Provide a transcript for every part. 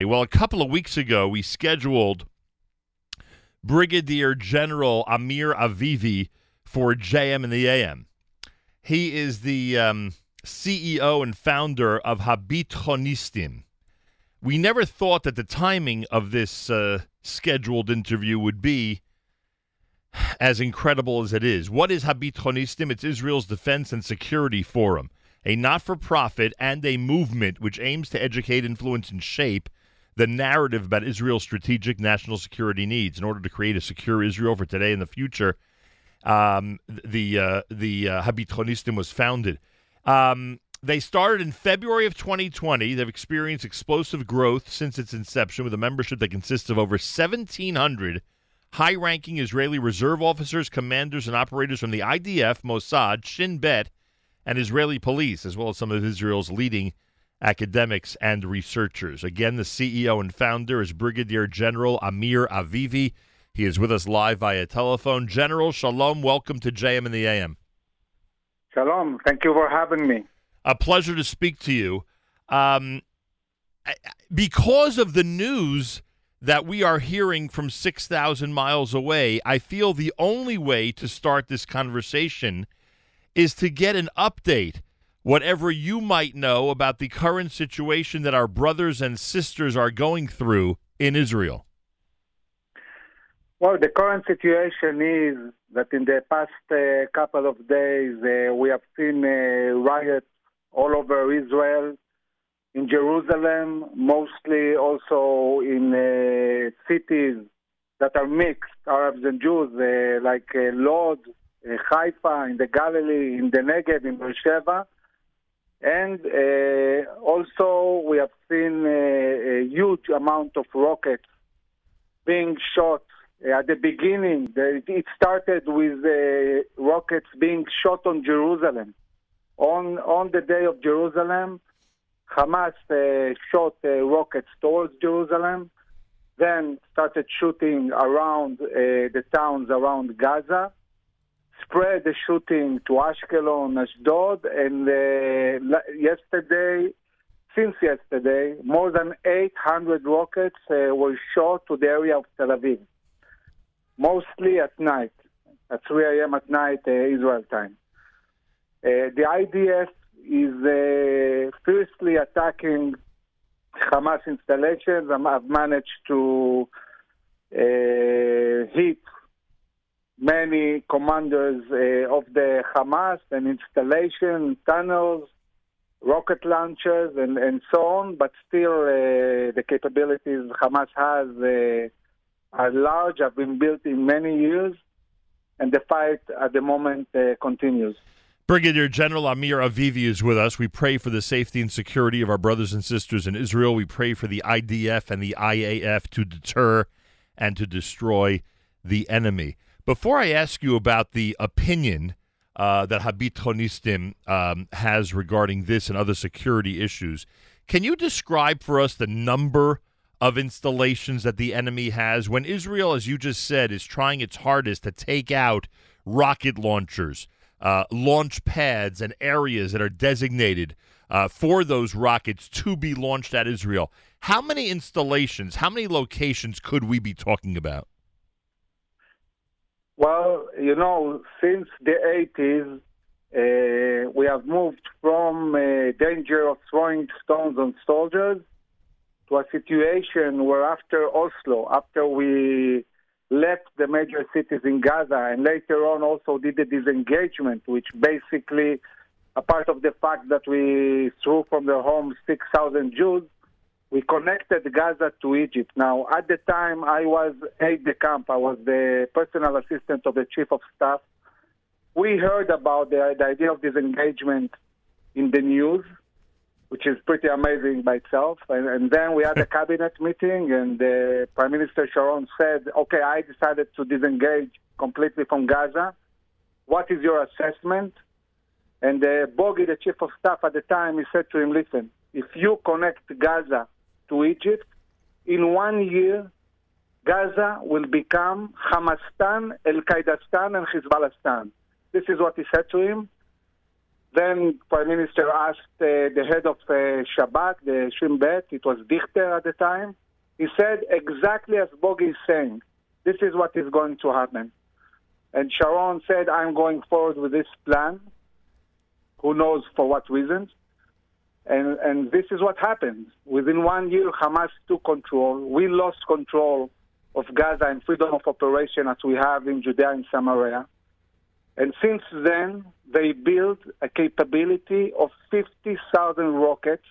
Well, a couple of weeks ago, we scheduled Brigadier General Amir Avivi for JM and the AM. He is the um, CEO and founder of Habithonistim. We never thought that the timing of this uh, scheduled interview would be as incredible as it is. What is Habithonistim? It's Israel's defense and security forum, a not for profit and a movement which aims to educate, influence, and shape the narrative about Israel's strategic national security needs in order to create a secure Israel for today and the future. Um, the uh, the uh, Habithonistim was founded. Um, they started in February of 2020. They've experienced explosive growth since its inception with a membership that consists of over 1,700 high ranking Israeli reserve officers, commanders, and operators from the IDF, Mossad, Shin Bet, and Israeli police, as well as some of Israel's leading academics and researchers. Again, the CEO and founder is Brigadier General Amir Avivi. He is with us live via telephone. General, shalom. Welcome to JM in the AM. Shalom. Thank you for having me. A pleasure to speak to you. Um, because of the news that we are hearing from 6,000 miles away, I feel the only way to start this conversation is to get an update, whatever you might know about the current situation that our brothers and sisters are going through in Israel. Well, the current situation is that in the past uh, couple of days uh, we have seen uh, riots all over Israel, in Jerusalem, mostly also in uh, cities that are mixed, Arabs and Jews, uh, like uh, Lod, Haifa, in the Galilee, in the Negev, in Beersheba. And uh, also we have seen uh, a huge amount of rockets being shot. at the beginning, it started with rockets being shot on Jerusalem. On, on the day of Jerusalem, Hamas uh, shot uh, rockets towards Jerusalem, then started shooting around uh, the towns around Gaza, spread the shooting to Ashkelon, Ashdod, and uh, yesterday, since yesterday, more than 800 rockets uh, were shot to the area of Tel Aviv, mostly at night, at 3 a.m. at night, uh, Israel time. the IDF is uh, fiercely attacking Hamas installations. I've managed to uh, hit many commanders uh, of the Hamas and installation, tunnels, rocket launchers, and, and so on, but still uh, the capabilities Hamas has uh, are large, have been built in many years, and the fight at the moment uh, continues. Brigadier General Amir Avivi is with us. We pray for the safety and security of our brothers and sisters in Israel. We pray for the IDF and the IAF to deter and to destroy the enemy. Before I ask you about the opinion uh, that Habithonistim um, has regarding this and other security issues, can you describe for us the number of installations that the enemy has when Israel, as you just said, is trying its hardest to take out rocket launchers? uh, launch pads and areas that are designated uh, for those rockets to be launched at Israel. How many installations, how many locations could we be talking about? Well, you know, since the 80s, uh, we have moved from uh, danger of throwing stones on soldiers to a situation where after Oslo, after we left the major cities in Gaza and later on also did the disengagement, which basically, a part of the fact that we threw from their homes 6,000 Jews, we connected Gaza to Egypt. Now, at the time, I was aide de camp. I was the personal assistant of the chief of staff. We heard about the, the idea of disengagement in the news which is pretty amazing by itself. And, and then we had a cabinet meeting, and uh, Prime Minister Sharon said, "Okay, I decided to disengage completely from Gaza. What is your assessment?" And uh, Bogi, the chief of staff at the time, he said to him, "Listen, if you connect Gaza to Egypt, in one year." Gaza will become Hamastan, Al Qaedastan, and Hezbollahstan. This is what he said to him. Then Prime Minister asked uh, the head of uh, Shabak, the Shin Bet, it was Dichter at the time. He said exactly as Bogi is saying, this is what is going to happen. And Sharon said, I'm going forward with this plan. Who knows for what reasons? And, and this is what happened. Within one year, Hamas took control. We lost control of Gaza and freedom of operation as we have in Judea and Samaria. And since then, they built a capability of 50,000 rockets,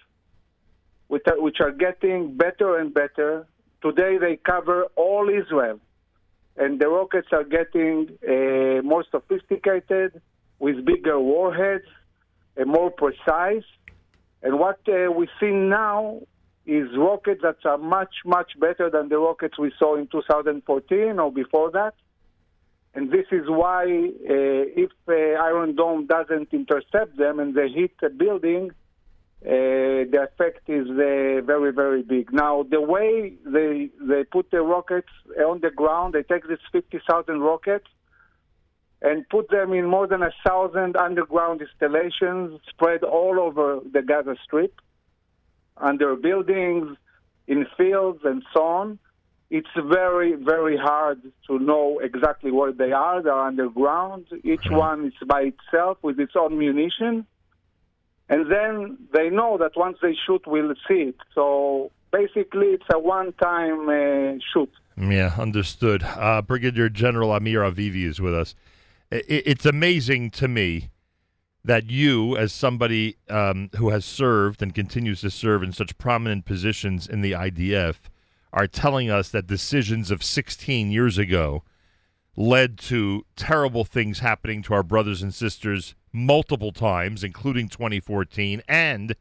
which are, which are getting better and better. Today, they cover all Israel. And the rockets are getting uh, more sophisticated, with bigger warheads, and more precise. And what uh, we see now is rockets that are much, much better than the rockets we saw in 2014 or before that. And this is why, uh, if uh, Iron Dome doesn't intercept them and they hit a building, uh, the effect is uh, very, very big. Now, the way they they put the rockets on the ground, they take these 50,000 rockets and put them in more than a thousand underground installations spread all over the Gaza Strip, under buildings, in fields, and so on it's very, very hard to know exactly where they are. They're underground. Each one is by itself with its own munition. And then they know that once they shoot, we'll see it. So basically, it's a one time uh, shoot. Yeah, understood. Uh, Brigadier General Amir Avivi is with us. It's amazing to me that you, as somebody um, who has served and continues to serve in such prominent positions in the IDF, are telling us that decisions of 16 years ago led to terrible things happening to our brothers and sisters multiple times, including 2014 and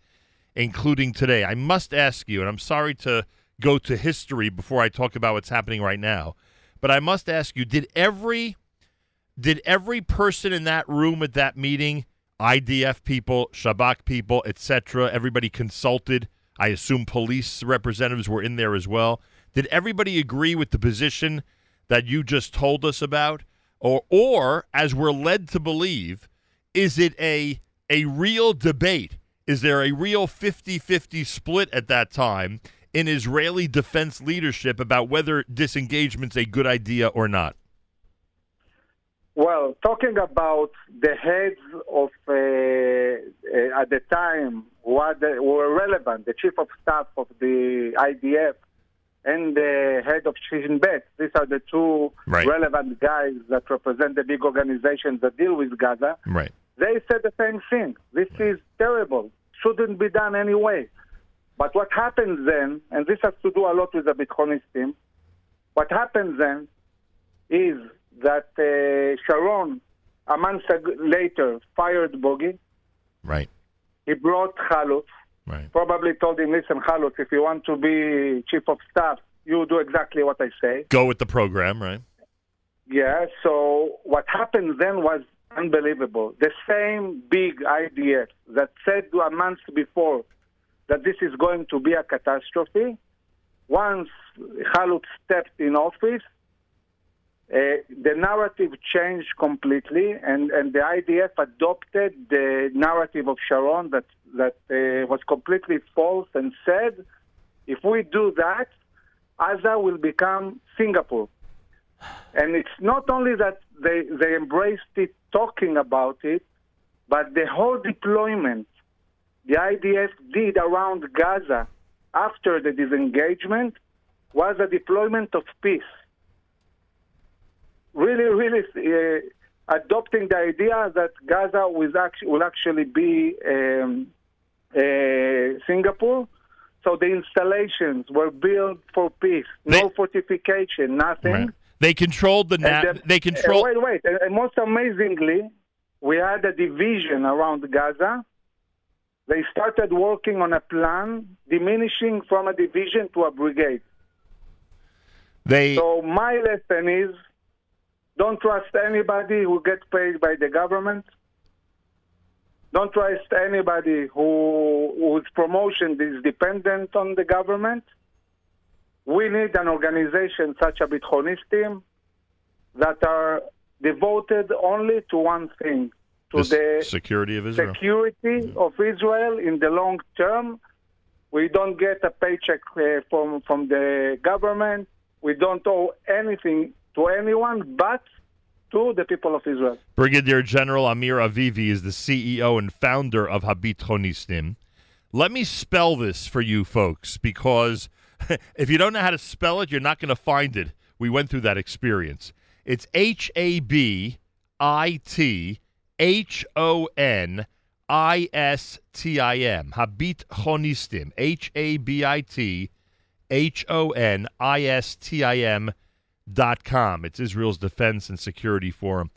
including today. I must ask you, and I'm sorry to go to history before I talk about what's happening right now, but I must ask you, did every did every person in that room at that meeting, IDF people, Shabak people, etc., everybody consulted I assume police representatives were in there as well. Did everybody agree with the position that you just told us about? Or, or as we're led to believe, is it a, a real debate? Is there a real 50 50 split at that time in Israeli defense leadership about whether disengagement's a good idea or not? Well, talking about the heads of, uh, uh, at the time, what were relevant, the chief of staff of the IDF and the head of Shin Bet. These are the two right. relevant guys that represent the big organizations that deal with Gaza. Right. They said the same thing. This is terrible. Shouldn't be done anyway. But what happens then, and this has to do a lot with the Bitcoinist team, what happens then is that uh, Sharon, a month later, fired Bogi. Right. He brought Chalutz. Right. Probably told him, listen, Chalutz, if you want to be chief of staff, you do exactly what I say. Go with the program, right? Yeah. So what happened then was unbelievable. The same big idea that said a month before that this is going to be a catastrophe, once Chalutz stepped in office, uh, the narrative changed completely, and, and the IDF adopted the narrative of Sharon that, that uh, was completely false and said, if we do that, Gaza will become Singapore. And it's not only that they, they embraced it talking about it, but the whole deployment the IDF did around Gaza after the disengagement was a deployment of peace really, really uh, adopting the idea that Gaza will actually, will actually be um, uh, Singapore. So the installations were built for peace, they, no fortification, nothing. Right. They controlled the na- then, They control. Uh, wait, wait. And most amazingly, we had a division around Gaza. They started working on a plan diminishing from a division to a brigade. They. So my lesson is don't trust anybody who gets paid by the government. Don't trust anybody who, whose promotion is dependent on the government. We need an organization such a Bithonistim that are devoted only to one thing, to the the security of Israel. security of Israel in the long term. We don't get a paycheck uh, from from the government. We don't owe anything to anyone but to the people of Israel. Brigadier General Amir Avivi is the CEO and founder of Habithonistim. Let me spell this for you folks because if you don't know how to spell it, you're not going to find it. We went through that experience. It's H A B I T H O N I S T I M. Habithonistim. H A B I T H O N I S T I M dot com. It's Israel's defense and security forum.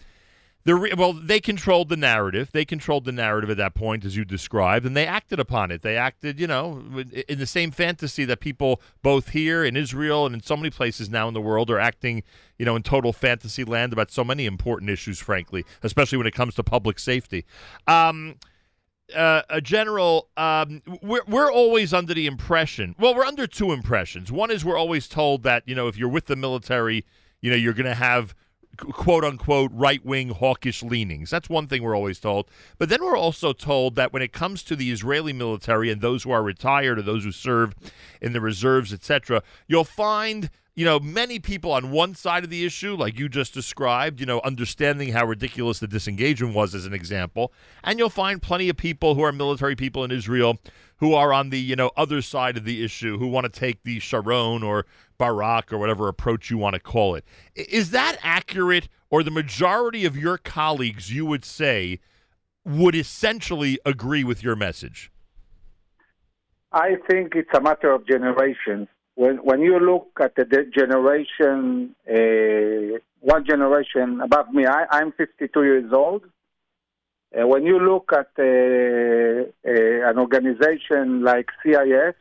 The re- well, they controlled the narrative. They controlled the narrative at that point, as you described, and they acted upon it. They acted, you know, in the same fantasy that people both here in Israel and in so many places now in the world are acting, you know, in total fantasy land about so many important issues, frankly, especially when it comes to public safety. Um, uh, a general, um, we're, we're always under the impression, well, we're under two impressions. One is we're always told that, you know, if you're with the military, you know, you're going to have quote unquote right wing hawkish leanings. That's one thing we're always told. But then we're also told that when it comes to the Israeli military and those who are retired or those who serve in the reserves, etc., you'll find you know, many people on one side of the issue, like you just described, you know, understanding how ridiculous the disengagement was as an example. And you'll find plenty of people who are military people in Israel who are on the, you know, other side of the issue who want to take the Sharon or Barak or whatever approach you want to call it. Is that accurate or the majority of your colleagues you would say would essentially agree with your message? I think it's a matter of generations when when you look at the generation, uh, one generation above me, I, I'm 52 years old. Uh, when you look at uh, uh an organization like CIS,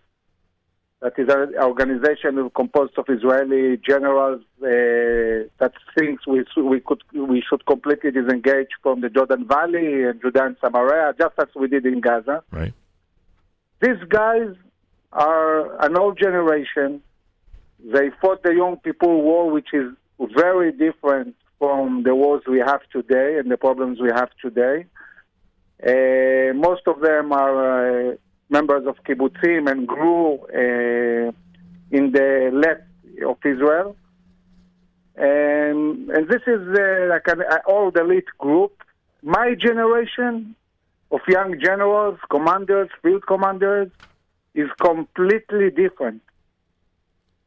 that is an organization composed of Israeli generals uh, that thinks we we could we should completely disengage from the Jordan Valley and Judean Samaria, just as we did in Gaza. Right. These guys are an old generation. They fought the Yom Kippur war, which is very different from the wars we have today and the problems we have today. Uh, most of them are uh, members of kibbutzim and grew uh, in the left of Israel. And, and this is uh, like an old elite group. My generation of young generals, commanders, field commanders, is completely different.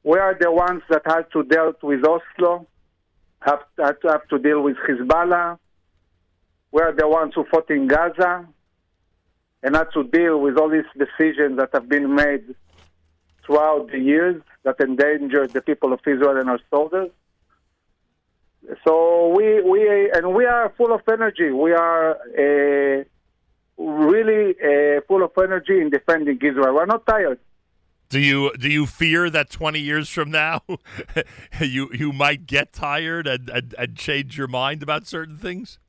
We are the ones that had to deal with Oslo, have, had to have to deal with Hezbollah. We are the ones who fought in Gaza and had to deal with all these decisions that have been made throughout the years that endangered the people of Israel and our soldiers. So we we and we are full of energy. We are uh, really uh, full of energy in defending Israel. We're not tired. Do you do you fear that twenty years from now you you might get tired and, and, and change your mind about certain things?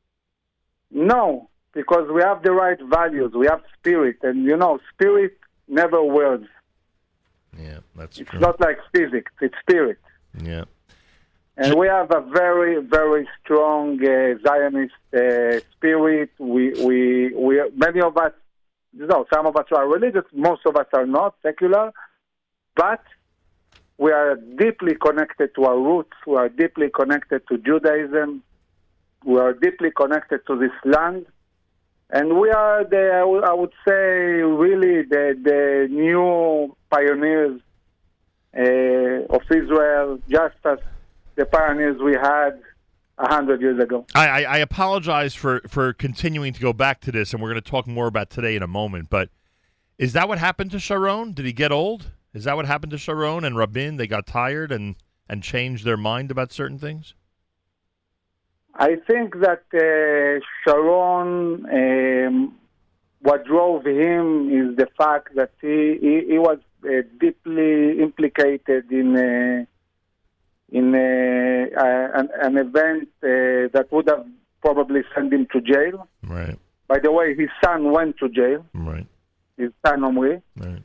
No, because we have the right values. We have spirit, and you know, spirit never words. Yeah, that's true. it's true. not like physics; it's spirit. Yeah. And we have a very, very strong uh, Zionist uh, spirit. We, we, we, many of us, you know, some of us are religious, most of us are not secular, but we are deeply connected to our roots. We are deeply connected to Judaism. We are deeply connected to this land. And we are the, I would say, really the, the new pioneers uh, of Israel, just as the pioneers we had a hundred years ago. I, I, apologize for, for continuing to go back to this, and we're going to talk more about today in a moment. But is that what happened to Sharon? Did he get old? Is that what happened to Sharon and Rabin? They got tired and and changed their mind about certain things. I think that uh, Sharon, um, what drove him is the fact that he he, he was uh, deeply implicated in. Uh, in uh, an, an, event uh, that would have probably sent him to jail. Right. By the way, his son went to jail. Right. His son Omri. Right.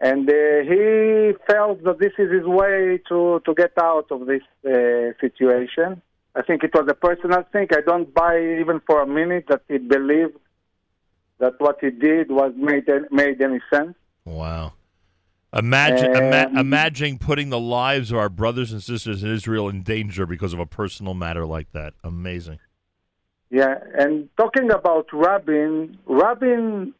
And uh, he felt that this is his way to, to get out of this uh, situation. I think it was a personal thing. I don't buy even for a minute that he believed that what he did was made made any sense. Wow. Imagine, ima- Um, imagine putting the lives of our brothers and sisters in Israel in danger because of a personal matter like that. Amazing. Yeah, and talking about Rabin, Rabin,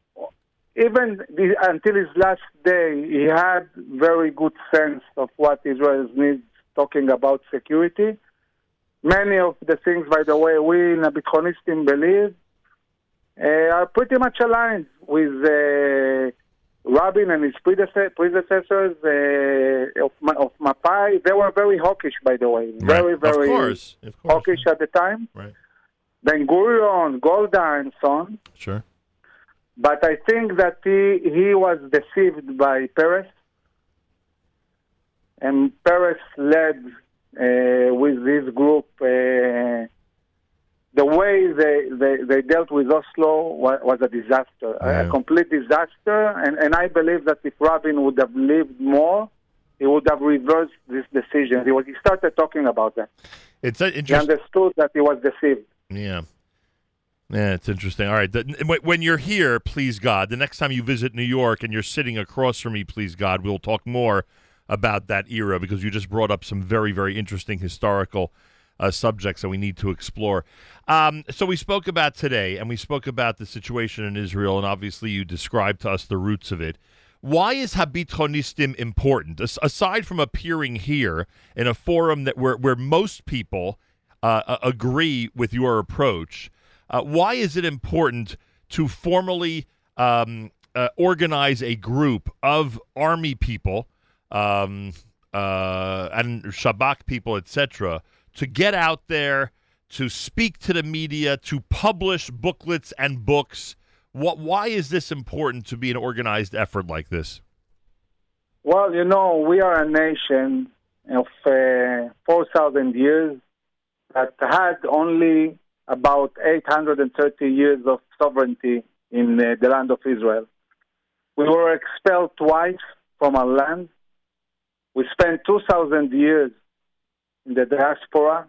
even the, until his last day, he had very good sense of what Israel needs. Talking about security, many of the things, by the way, we in Abithonistim believe uh, are pretty much aligned with uh, Rabin and his predecessors, uh, of, of Mapai. They were very hawkish, by the way, very, Right. very Of course. Of course. hawkish at the time. Right. Ben Gurion, Golda, and so on. Sure. But I think that he, he was deceived by Peres. And Peres led uh, with this group. Uh, the way they, they, they dealt with Oslo was, was a disaster, a- Yeah. a complete disaster. And, and I believe that if Rabin would have lived more, he would have reversed this decision. He, was, he started talking about that. It's interesting. He understood that he was deceived. Yeah. Yeah, it's interesting. All right. The, when you're here, please God, the next time you visit New York and you're sitting across from me, please God, we'll talk more about that era because you just brought up some very, very interesting historical uh, subjects that we need to explore. Um, so we spoke about today and we spoke about the situation in Israel, and obviously you described to us the roots of it. Why is Habithonistim important? As- aside from appearing here in a forum that where, where most people uh, agree with your approach, uh, why is it important to formally um, uh, organize a group of army people um, uh, and Shabak people, etc., to get out there, to speak to the media, to publish booklets and books? What? Why is this important to be an organized effort like this? Well, you know, we are a nation of uh, 4,000 years that had only about 830 years of sovereignty in uh, the land of Israel. We were expelled twice from our land. We spent 2,000 years in the diaspora,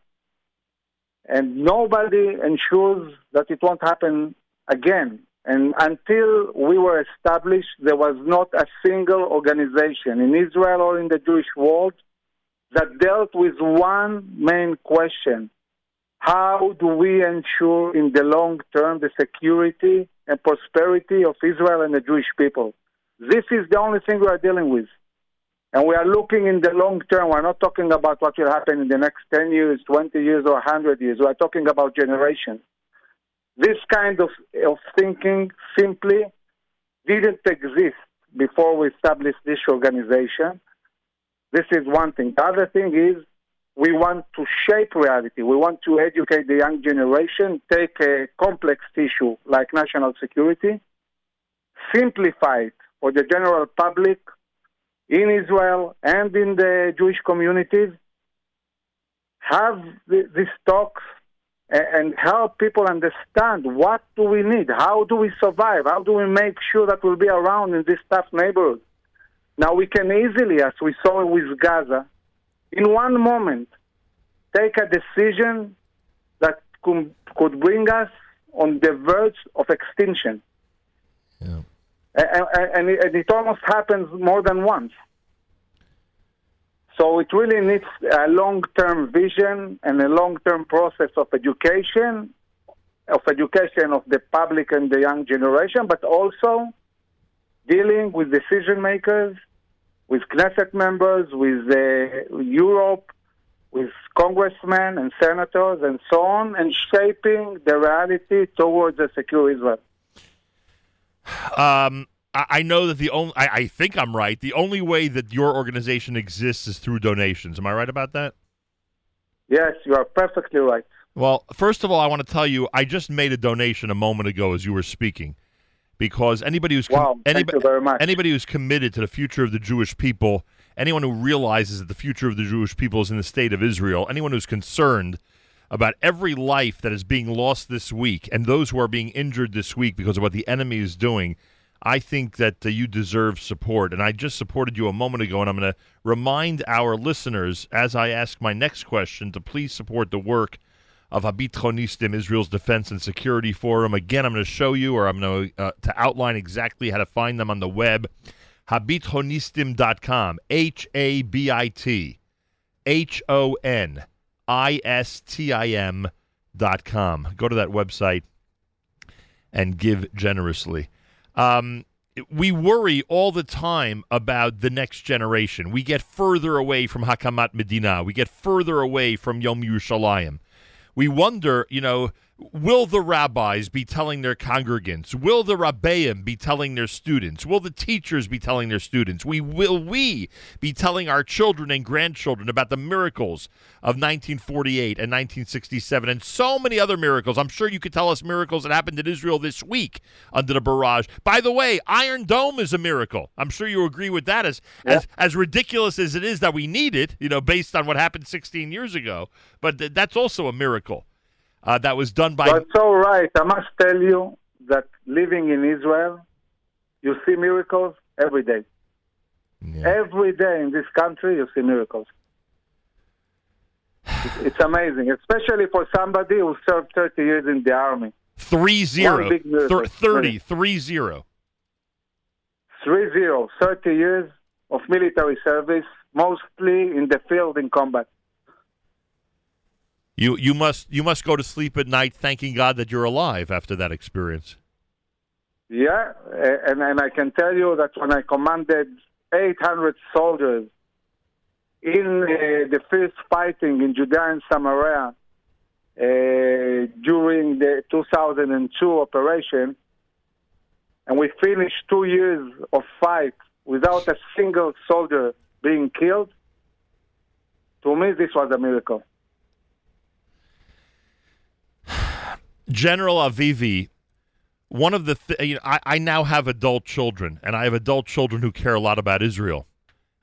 and nobody ensures that it won't happen again. And until we were established, there was not a single organization in Israel or in the Jewish world that dealt with one main question How do we ensure in the long term the security and prosperity of Israel and the Jewish people? This is the only thing we are dealing with. And we are looking in the long term. We're not talking about what will happen in the next 10 years, 20 years, or 100 years. We're talking about generations. This kind of, of thinking simply didn't exist before we established this organization. This is one thing. The other thing is we want to shape reality. We want to educate the young generation, take a complex issue like national security, simplify it for the general public in Israel and in the Jewish communities, have the, these talks and help people understand what do we need, how do we survive, how do we make sure that we'll be around in this tough neighborhood. Now we can easily, as we saw with Gaza, in one moment, take a decision that could, could bring us on the verge of extinction. Yeah. And, it almost happens more than once. So it really needs a long-term vision and a long-term process of education, of education of the public and the young generation, but also dealing with decision makers, with Knesset members, with uh, Europe, with congressmen and senators and so on, and shaping the reality towards a secure Israel. Um, I, I know that the only I, I think I'm right. The only way that your organization exists is through donations. Am I right about that? Yes, you are perfectly right. Well, first of all, I want to tell you, I just made a donation a moment ago as you were speaking, because anybody who's com- Wow, thank anybody, you very much. anybody who's committed to the future of the Jewish people, anyone who realizes that the future of the Jewish people is in the state of Israel, anyone who's concerned about every life that is being lost this week and those who are being injured this week because of what the enemy is doing, I think that uh, you deserve support. And I just supported you a moment ago, and I'm going to remind our listeners as I ask my next question to please support the work of Habithonistim, Israel's Defense and Security Forum. Again, I'm going to show you, or I'm going to, uh, to outline exactly how to find them on the web. Habithonistim.com, H A B I T H O N I S T I M dot com. Go to that website and give generously. Um, we worry all the time about the next generation. We get further away from Hakamat Medina. We get further away from Yom Yerushalayim. We wonder, you know, Will the rabbis be telling their congregants? Will the rabbeim be telling their students? Will the teachers be telling their students? We will we be telling our children and grandchildren about the miracles of 1948 and 1967 and so many other miracles. I'm sure you could tell us miracles that happened in Israel this week under the barrage. By the way, Iron Dome is a miracle. I'm sure you agree with that as yeah. as as ridiculous as it is that we need it, you know, based on what happened 16 years ago, but th- that's also a miracle uh, that was done by. That's all right. I must tell you that living in Israel, you see miracles every day. Yeah. Every day in this country, you see miracles. it's, amazing, especially for somebody who served 30 years in the army. Three zero. Thir- 30, three zero. Three zero. 30 years of military service, mostly in the field in combat. You you must you must go to sleep at night thanking God that you're alive after that experience. Yeah, and and I can tell you that when I commanded 800 soldiers in uh, the first fighting in Judea and Samaria uh, during the 2002 operation, and we finished two years of fight without a single soldier being killed. To me, this was a miracle. General Avivi, one of the th- you know, I, I now have adult children, and I have adult children who care a lot about Israel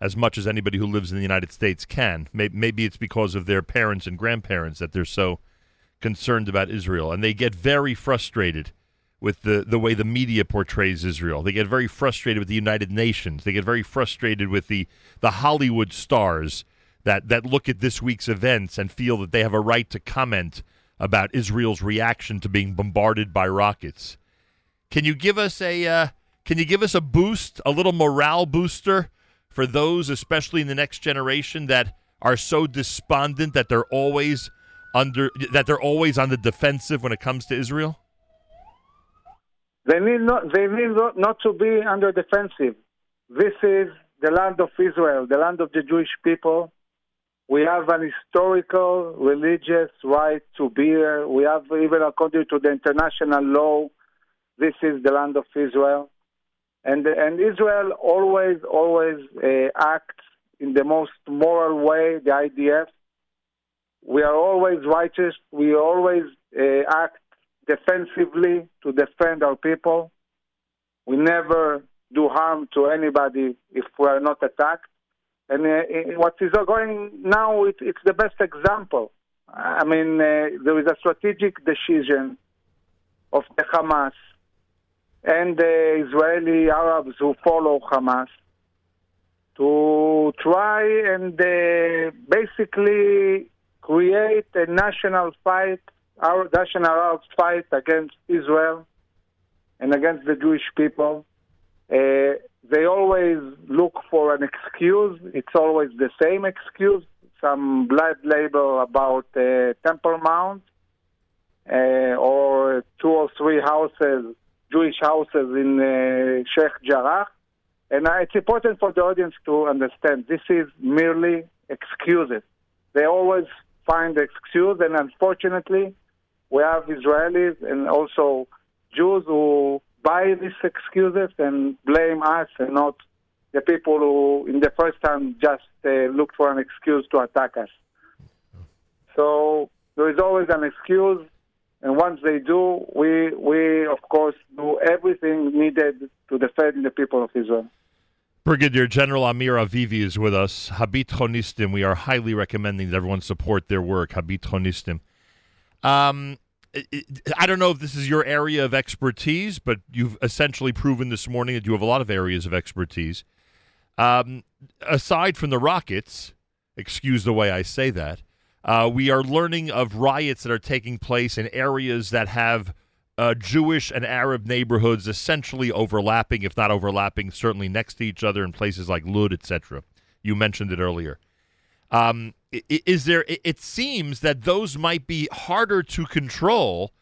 as much as anybody who lives in the United States can. Maybe, maybe it's because of their parents and grandparents that they're so concerned about Israel, and they get very frustrated with the, the way the media portrays Israel. They get very frustrated with the United Nations. They get very frustrated with the, the Hollywood stars that, that look at this week's events and feel that they have a right to comment about Israel's reaction to being bombarded by rockets. Can you give us a uh, can you give us a boost, a little morale booster for those, especially in the next generation, that are so despondent that they're always under that they're always on the defensive when it comes to Israel? They need not they need not to be under defensive. This is the land of Israel, the land of the Jewish people. We have an historical religious right to be here. We have, even according to the international law, this is the land of Israel. And, and Israel always, always uh, acts in the most moral way, the IDF. We are always righteous. We always uh, act defensively to defend our people. We never do harm to anybody if we are not attacked. And uh, what is going now, it, it's the best example. I mean, uh, there is a strategic decision of the Hamas and the Israeli Arabs who follow Hamas to try and uh, basically create a national fight, our national Arab fight against Israel and against the Jewish people. Uh, they always look for an excuse. It's always the same excuse. Some blood libel about uh, Temple Mount uh, or two or three houses, Jewish houses in uh, Sheikh Jarrah. And it's important for the audience to understand this is merely excuses. They always find excuse, and unfortunately, we have Israelis and also Jews who buy these excuses and blame us and not the people who, in the first time, just uh, looked for an excuse to attack us. So there is always an excuse, and once they do, we, we of course, do everything needed to defend the people of Israel. Brigadier General Amir Avivi is with us. Habithonistim. We are highly recommending that everyone support their work. Habithonistim. Um, I don't know if this is your area of expertise, but you've essentially proven this morning that you have a lot of areas of expertise. Um, aside from the rockets, excuse the way I say that, Uh, we are learning of riots that are taking place in areas that have uh, Jewish and Arab neighborhoods essentially overlapping, if not overlapping, certainly next to each other in places like Lud, etc. You mentioned it earlier. Um, is there? It seems that those might be harder to control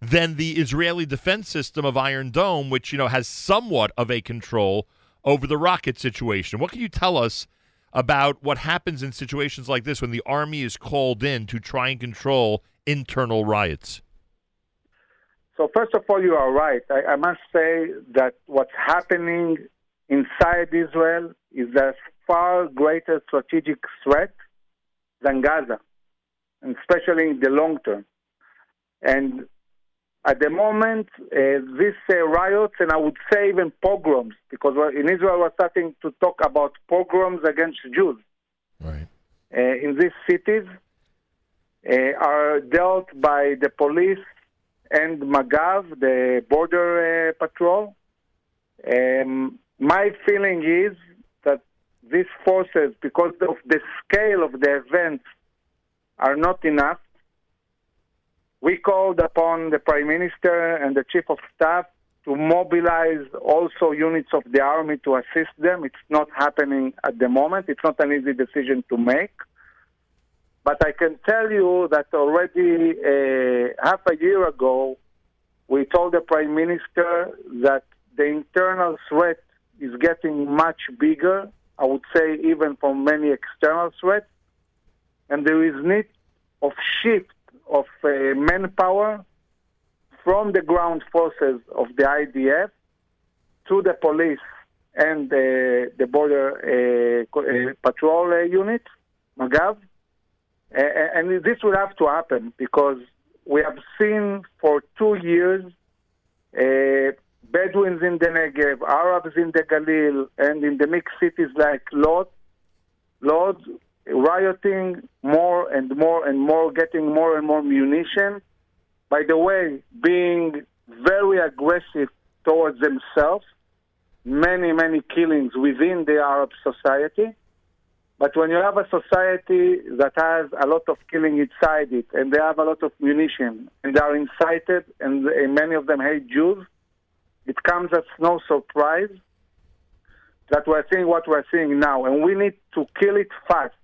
than the Israeli defense system of Iron Dome, which you know has somewhat of a control over the rocket situation. What can you tell us about what happens in situations like this when the army is called in to try and control internal riots? So first of all, you are right. I, I must say that what's happening inside Israel is a far greater strategic threat than Gaza, and especially in the long term. And at the moment, uh, these uh, riots, and I would say even pogroms, because in Israel we're starting to talk about pogroms against Jews right. uh, in these cities, uh, are dealt by the police and Magav, the border uh, patrol. Um, my feeling is these forces, because of the scale of the events, are not enough we called upon the Prime Minister and the Chief of Staff to mobilize also units of the army to assist them. It's not happening at the moment. It's not an easy decision to make. But I can tell you that already uh, half a year ago, we told the Prime Minister that the internal threat is getting much bigger, I would say even from many external threats, and there is need of shift of uh, manpower from the ground forces of the IDF to the police and the, the border uh, uh, patrol uh, unit, Magav. and this will have to happen because we have seen for two years uh, Bedouins in the Negev, Arabs in the Galil, and in the mixed cities like Lod, Lod rioting more and more and more, getting more and more munition. By the way, being very aggressive towards themselves, many, many killings within the Arab society. But when you have a society that has a lot of killing inside it, and they have a lot of munition, and they are incited, and many of them hate Jews, it comes as no surprise that we're seeing what we're seeing now. And we need to kill it fast.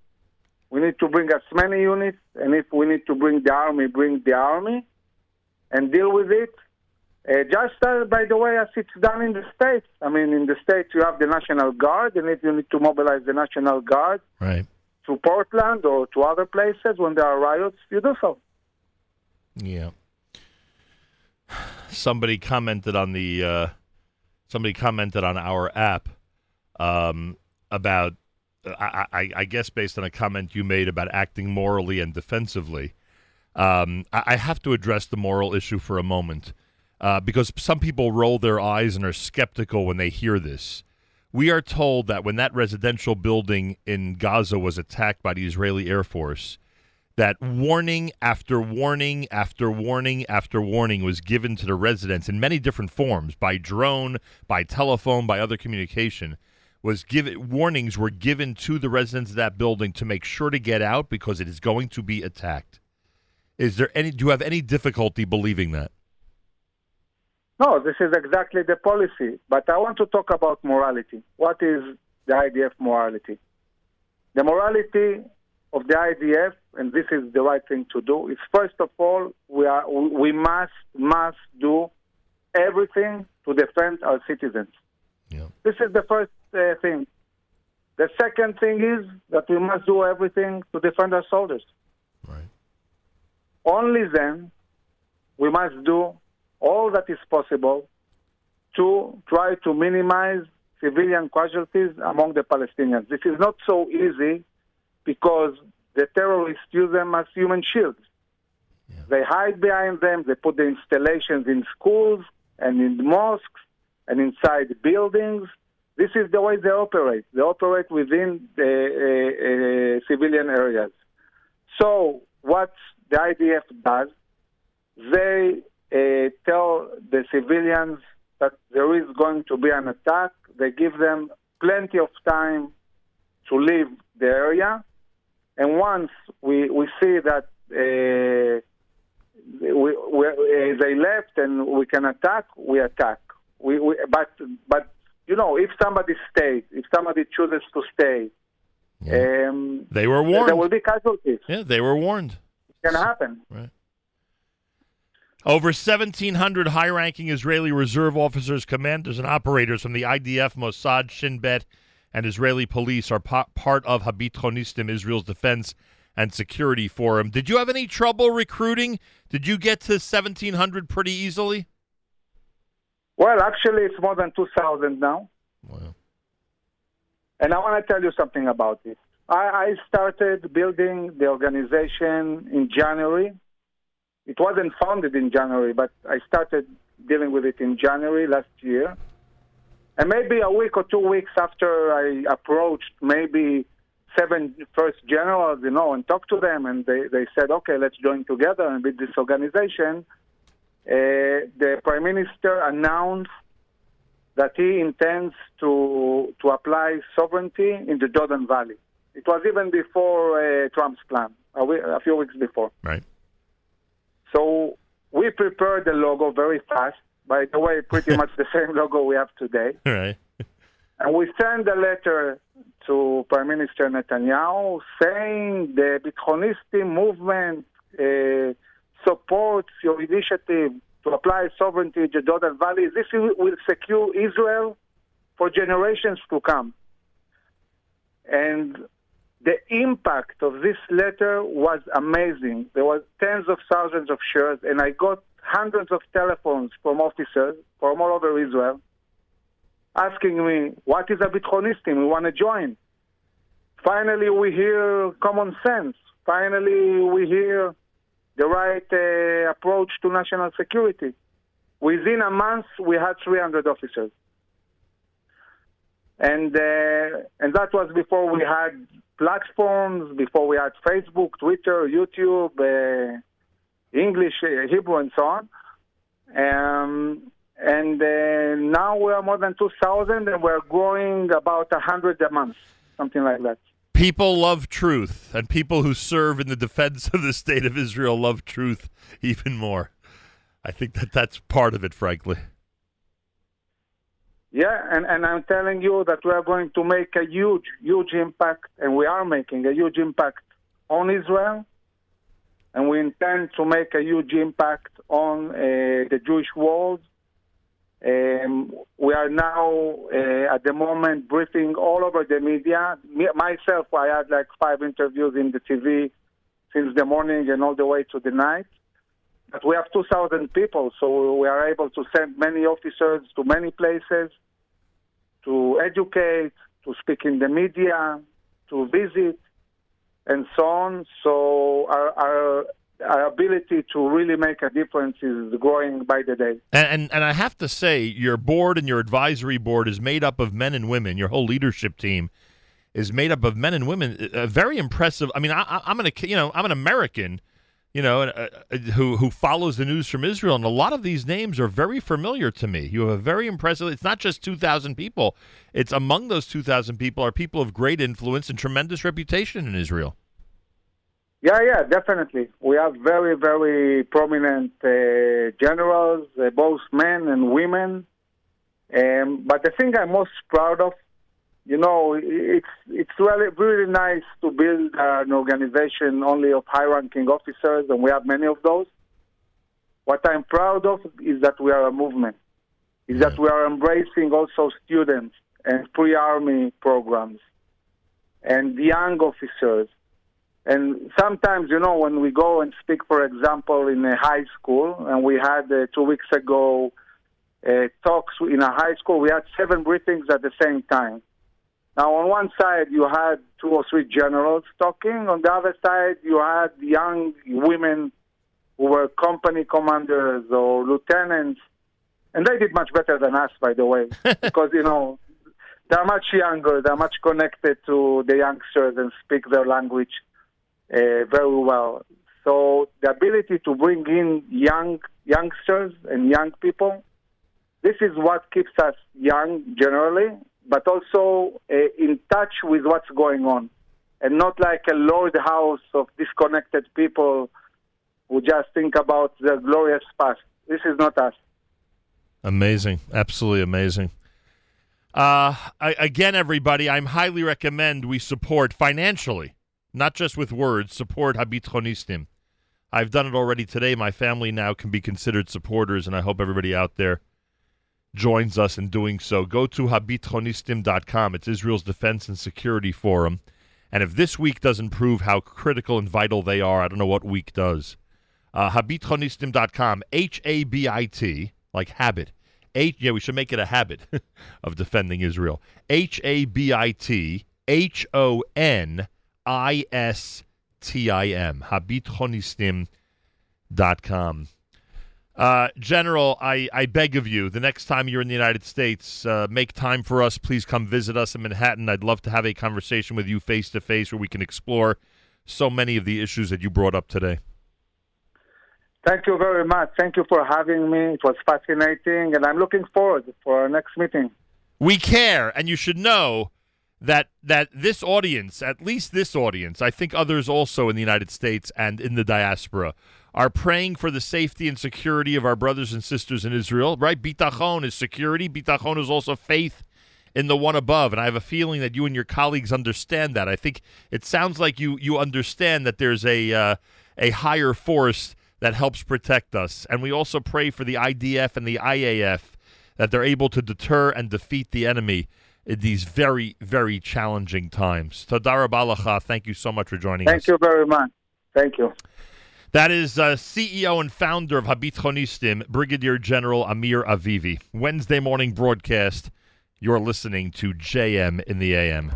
We need to bring as many units, and if we need to bring the army, bring the army and deal with it. Uh, just uh, by the way, as it's done in the States. I mean, in the States, you have the National Guard, and if you need to mobilize the National Guard right. to Portland or to other places when there are riots, you do so. Yeah. Somebody commented on the uh, somebody commented on our app um, about I, I, I, guess based on a comment you made about acting morally and defensively, um, I, I, have to address the moral issue for a moment uh, because some people roll their eyes and are skeptical when they hear this. We are told that when that residential building in Gaza was attacked by the Israeli Air Force, that warning after warning after warning after warning was given to the residents in many different forms by drone, by telephone, by other communication was given warnings were given to the residents of that building to make sure to get out because it is going to be attacked. Is there any? Do you have any difficulty believing that? No, this is exactly the policy. But I want to talk about morality. What is the IDF morality? The morality of the IDF, and this is the right thing to do, is first of all we are we must must do everything to defend our citizens. Yeah. This is the first uh, thing. The second thing is that we must do everything to defend our soldiers. Right. Only then we must do all that is possible to try to minimize civilian casualties among the Palestinians. This is not so easy because the terrorists use them as human shields. Yeah. They hide behind them, they put the installations in schools and in mosques and inside buildings. This is the way they operate. They operate within the uh, uh, civilian areas. So, what the IDF does, they uh, tell the civilians that there is going to be an attack. They give them plenty of time to leave the area. And once we, we see that uh, we, we, uh, they left and we can attack, we attack. We, we, but, but, you know, if somebody stays, if somebody chooses to stay, Yeah. um, They were warned. there will be casualties. yeah, they were warned. It can happen. Right. Over 1,700 high ranking Israeli reserve officers, commanders, and operators from the IDF, Mossad, Shin Bet, and Israeli police are pa- part of Habithonistim, Israel's defense and security forum. Did you have any trouble recruiting? Did you get to 1,700 pretty easily? Well, actually, it's more than 2,000 now. Wow. And I want to tell you something about it. I, I started building the organization in January. It wasn't founded in January, but I started dealing with it in January last year. And maybe a week or two weeks after I approached maybe seven first generals, you know, and talked to them, and they, they said, okay, let's join together and build this organization. Uh, the prime minister announced that he intends to to apply sovereignty in the Jordan Valley. It was even before uh, Trump's plan, a, we- a few weeks before. Right. So we prepared the logo very fast. By the way, pretty much the same logo we have today. All right. And we sent a letter to Prime Minister Netanyahu saying the Bithonistim movement uh, supports your initiative to apply sovereignty to the Jordan Valley. This will secure Israel for generations to come. And the impact of this letter was amazing. There was tens of thousands of shares, and I got hundreds of telephones from officers from all over Israel asking me, what is a Bithonistim? We want to join. Finally, we hear common sense. Finally, we hear the right uh, approach to national security. Within a month, we had 300 officers. And, uh, and that was before we had platforms, before we had Facebook, Twitter, YouTube, uh, English, uh, Hebrew, and so on. Um, and uh, now we are more than 2,000 and we're growing about 100 a month, something like that. People love truth, and people who serve in the defense of the state of Israel love truth even more. I think that that's part of it, frankly. Yeah, and, and I'm telling you that we are going to make a huge, huge impact, and we are making a huge impact on Israel, and we intend to make a huge impact on uh, the Jewish world. Um, we are now, uh, at the moment, briefing all over the media. Me, myself, I had like five interviews in the TV since the morning and all the way to the night. But we have 2,000 people, so we are able to send many officers to many places to educate, to speak in the media, to visit, and so on. So our, our, our ability to really make a difference is growing by the day. And, and and I have to say, your board and your advisory board is made up of men and women. Your whole leadership team is made up of men and women. Uh, very impressive. I mean, I, I'm an you know I'm an American, you know, uh, uh, who who follows the news from Israel, and a lot of these names are very familiar to me. You have a very impressive. It's not just 2,000 people. It's among those 2,000 people are people of great influence and tremendous reputation in Israel. Yeah, yeah, definitely. We have very, very prominent uh, generals, uh, both men and women. Um, but the thing I'm most proud of, you know, it's it's really really nice to build an organization only of high-ranking officers, and we have many of those. What I'm proud of is that we are a movement. Is that we are embracing also students and pre-army programs and young officers and sometimes, you know, when we go and speak, for example, in a high school, and we had uh, two weeks ago uh, talks in a high school, we had seven briefings at the same time. Now, on one side, you had two or three generals talking. On the other side, you had young women who were company commanders or lieutenants. And they did much better than us, by the way, because, you know, they're much younger, they're much connected to the youngsters and speak their language uh, very well. So the ability to bring in young youngsters and young people, this is what keeps us young generally, but also uh, in touch with what's going on. and not like a lord house of disconnected people who just think about their glorious past. This is not us. Amazing. Absolutely amazing. Uh, I, again, everybody, I'm highly recommend we support financially, not just with words, support Habithonistim. I've done it already today. My family now can be considered supporters, and I hope everybody out there joins us in doing so. Go to habithonistim.com. It's Israel's Defense and Security Forum. And if this week doesn't prove how critical and vital they are, I don't know what week does. Uh, habithonistim.com, H A B I T, like habit. H, yeah, we should make it a habit of defending Israel. H A B I T H O N I S T I M. Habithonistim.com. Uh, General, I, I beg of you, the next time you're in the United States, uh, make time for us. Please come visit us in Manhattan. I'd love to have a conversation with you face to face where we can explore so many of the issues that you brought up today. Thank you very much. Thank you for having me. It was fascinating, and I'm looking forward for our next meeting. We care, and you should know that that this audience, at least this audience, I think others also in the United States and in the diaspora, are praying for the safety and security of our brothers and sisters in Israel. Right? Bitachon is security. Bitachon is also faith in the one above. And I have a feeling that you and your colleagues understand that. I think it sounds like you you understand that there's a uh, a higher force that helps protect us. And we also pray for the IDF and the IAF that they're able to deter and defeat the enemy in these very, very challenging times. Tadara Balacha, thank you so much for joining Thank us. Thank you very much. Thank you. That is uh, CEO and founder of Habithonistim, Brigadier General Amir Avivi. Wednesday morning broadcast. You're listening to JM in the AM.